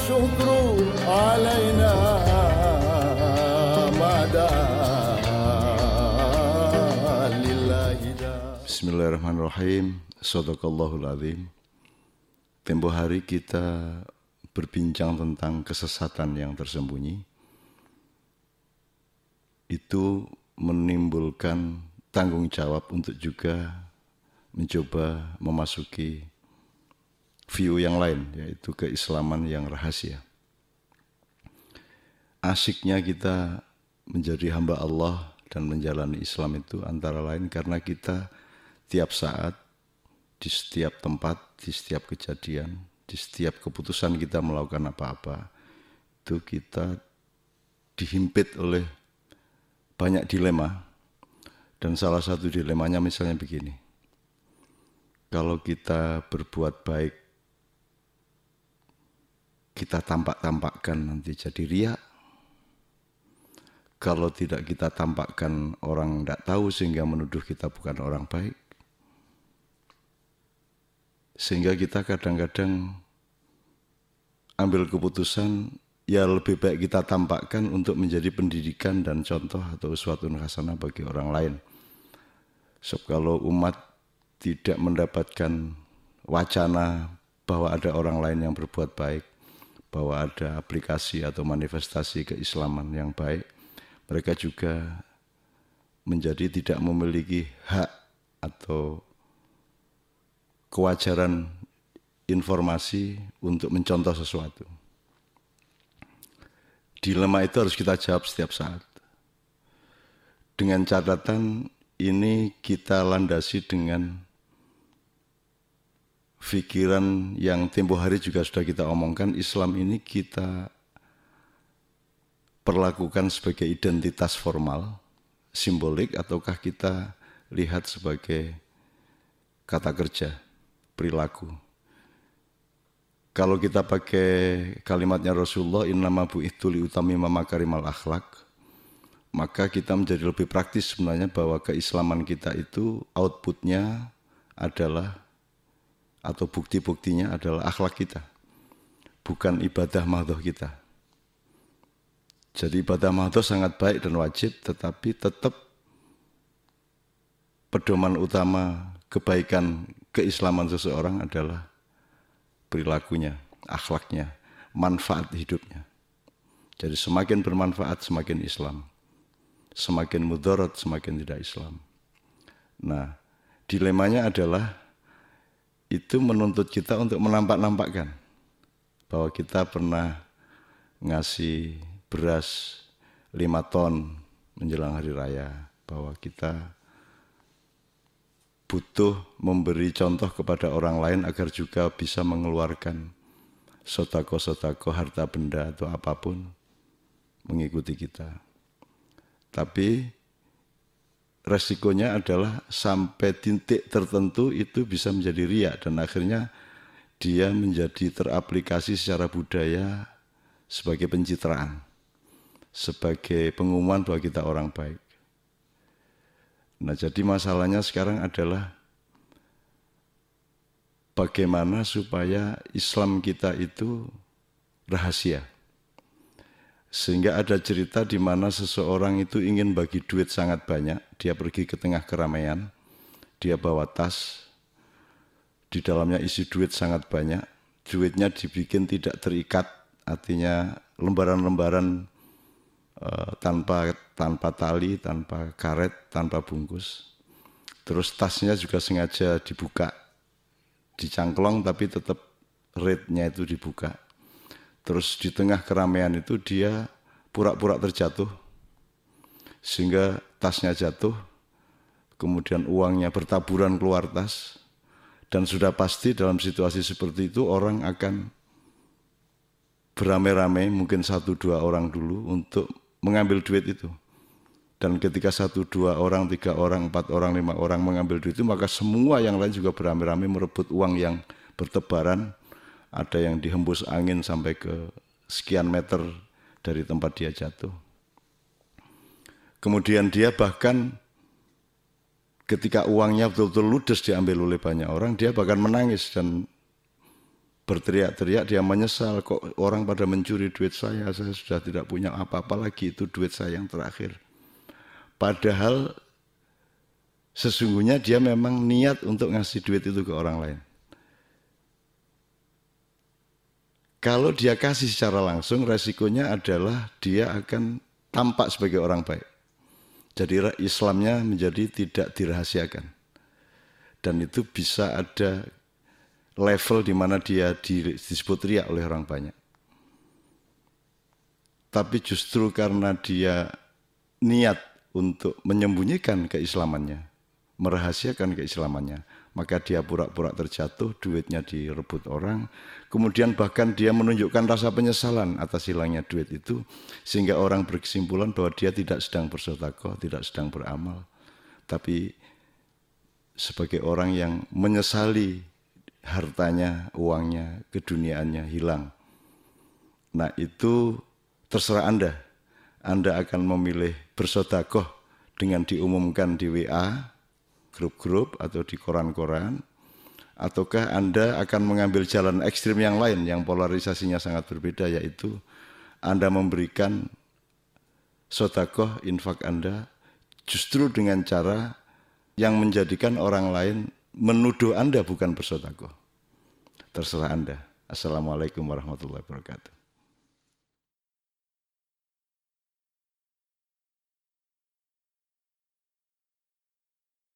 الشكر علينا مدى لله دا Bismillahirrahmanirrahim. Sadaqallahul azim. Tempo hari kita berbincang tentang kesesatan yang tersembunyi. Itu menimbulkan tanggung jawab untuk juga mencoba memasuki view yang lain, yaitu keislaman yang rahasia. Asiknya kita menjadi hamba Allah dan menjalani Islam itu antara lain karena kita tiap saat, di setiap tempat, di setiap kejadian, di setiap keputusan kita melakukan apa-apa, itu kita dihimpit oleh banyak dilema. Dan salah satu dilemanya misalnya begini. Kalau kita berbuat baik, kita tampak-tampakkan nanti jadi riak. Kalau tidak kita tampakkan orang tidak tahu sehingga menuduh kita bukan orang baik. Sehingga kita kadang-kadang ambil keputusan ya lebih baik kita tampakkan untuk menjadi pendidikan dan contoh atau suatu hasanah bagi orang lain. Sebab kalau umat tidak mendapatkan wacana bahwa ada orang lain yang berbuat baik, bahwa ada aplikasi atau manifestasi keislaman yang baik, mereka juga menjadi tidak memiliki hak atau kewajaran informasi untuk mencontoh sesuatu. Dilema itu harus kita jawab setiap saat. Dengan catatan ini kita landasi dengan pikiran yang tempo hari juga sudah kita omongkan, Islam ini kita perlakukan sebagai identitas formal, simbolik, ataukah kita lihat sebagai kata kerja, perilaku. Kalau kita pakai kalimatnya Rasulullah, innama utami mamakarimal akhlak, maka kita menjadi lebih praktis sebenarnya bahwa keislaman kita itu outputnya adalah atau bukti-buktinya adalah akhlak kita, bukan ibadah mahdoh kita. Jadi ibadah mahdoh sangat baik dan wajib, tetapi tetap pedoman utama kebaikan keislaman seseorang adalah perilakunya, akhlaknya, manfaat hidupnya. Jadi semakin bermanfaat semakin Islam. Semakin mudarat semakin tidak Islam. Nah, dilemanya adalah itu menuntut kita untuk menampak-nampakkan bahwa kita pernah ngasih beras lima ton menjelang hari raya, bahwa kita butuh memberi contoh kepada orang lain agar juga bisa mengeluarkan sotako-sotako harta benda atau apa pun mengikuti kita. Tapi resikonya adalah sampai titik tertentu itu bisa menjadi riak dan akhirnya dia menjadi teraplikasi secara budaya sebagai pencitraan, sebagai pengumuman bahwa kita orang baik. Nah, jadi masalahnya sekarang adalah bagaimana supaya Islam kita itu rahasia. Sehingga ada cerita di mana seseorang itu ingin bagi duit sangat banyak, dia pergi ke tengah keramaian, dia bawa tas, di dalamnya isi duit sangat banyak, duitnya dibikin tidak terikat, artinya lembaran-lembaran uh, tanpa tanpa tali, tanpa karet, tanpa bungkus. Terus tasnya juga sengaja dibuka, dicangklong tapi tetap rate-nya itu dibuka. Terus di tengah keramaian itu dia pura-pura terjatuh, sehingga tasnya jatuh, kemudian uangnya bertaburan keluar tas, dan sudah pasti dalam situasi seperti itu orang akan beramai-ramai, mungkin satu dua orang dulu untuk mengambil duit itu. Dan ketika satu, dua orang, tiga orang, empat orang, lima orang mengambil duit itu, maka semua yang lain juga beramai-ramai merebut uang yang bertebaran. Ada yang dihembus angin sampai ke sekian meter dari tempat dia jatuh. Kemudian dia bahkan ketika uangnya betul-betul ludes diambil oleh banyak orang, dia bahkan menangis dan berteriak-teriak. Dia menyesal kok orang pada mencuri duit saya? Saya sudah tidak punya apa-apa lagi. Itu duit saya yang terakhir. Padahal sesungguhnya dia memang niat untuk ngasih duit itu ke orang lain kalau dia kasih secara langsung resikonya adalah dia akan tampak sebagai orang baik jadi Islamnya menjadi tidak dirahasiakan dan itu bisa ada level di mana dia disebut riak oleh orang banyak. Tapi justru karena dia niat untuk menyembunyikan keislamannya, merahasiakan keislamannya, maka dia pura-pura terjatuh, duitnya direbut orang, kemudian bahkan dia menunjukkan rasa penyesalan atas hilangnya duit itu, sehingga orang berkesimpulan bahwa dia tidak sedang bersotako, tidak sedang beramal, tapi sebagai orang yang menyesali hartanya, uangnya, keduniaannya hilang. Nah itu terserah Anda. Anda akan memilih bersodakoh dengan diumumkan di WA, grup-grup atau di koran-koran, ataukah Anda akan mengambil jalan ekstrim yang lain yang polarisasinya sangat berbeda yaitu Anda memberikan sodakoh infak Anda justru dengan cara yang menjadikan orang lain menuduh Anda bukan bersodakoh. Terserah Anda. Assalamualaikum warahmatullahi wabarakatuh.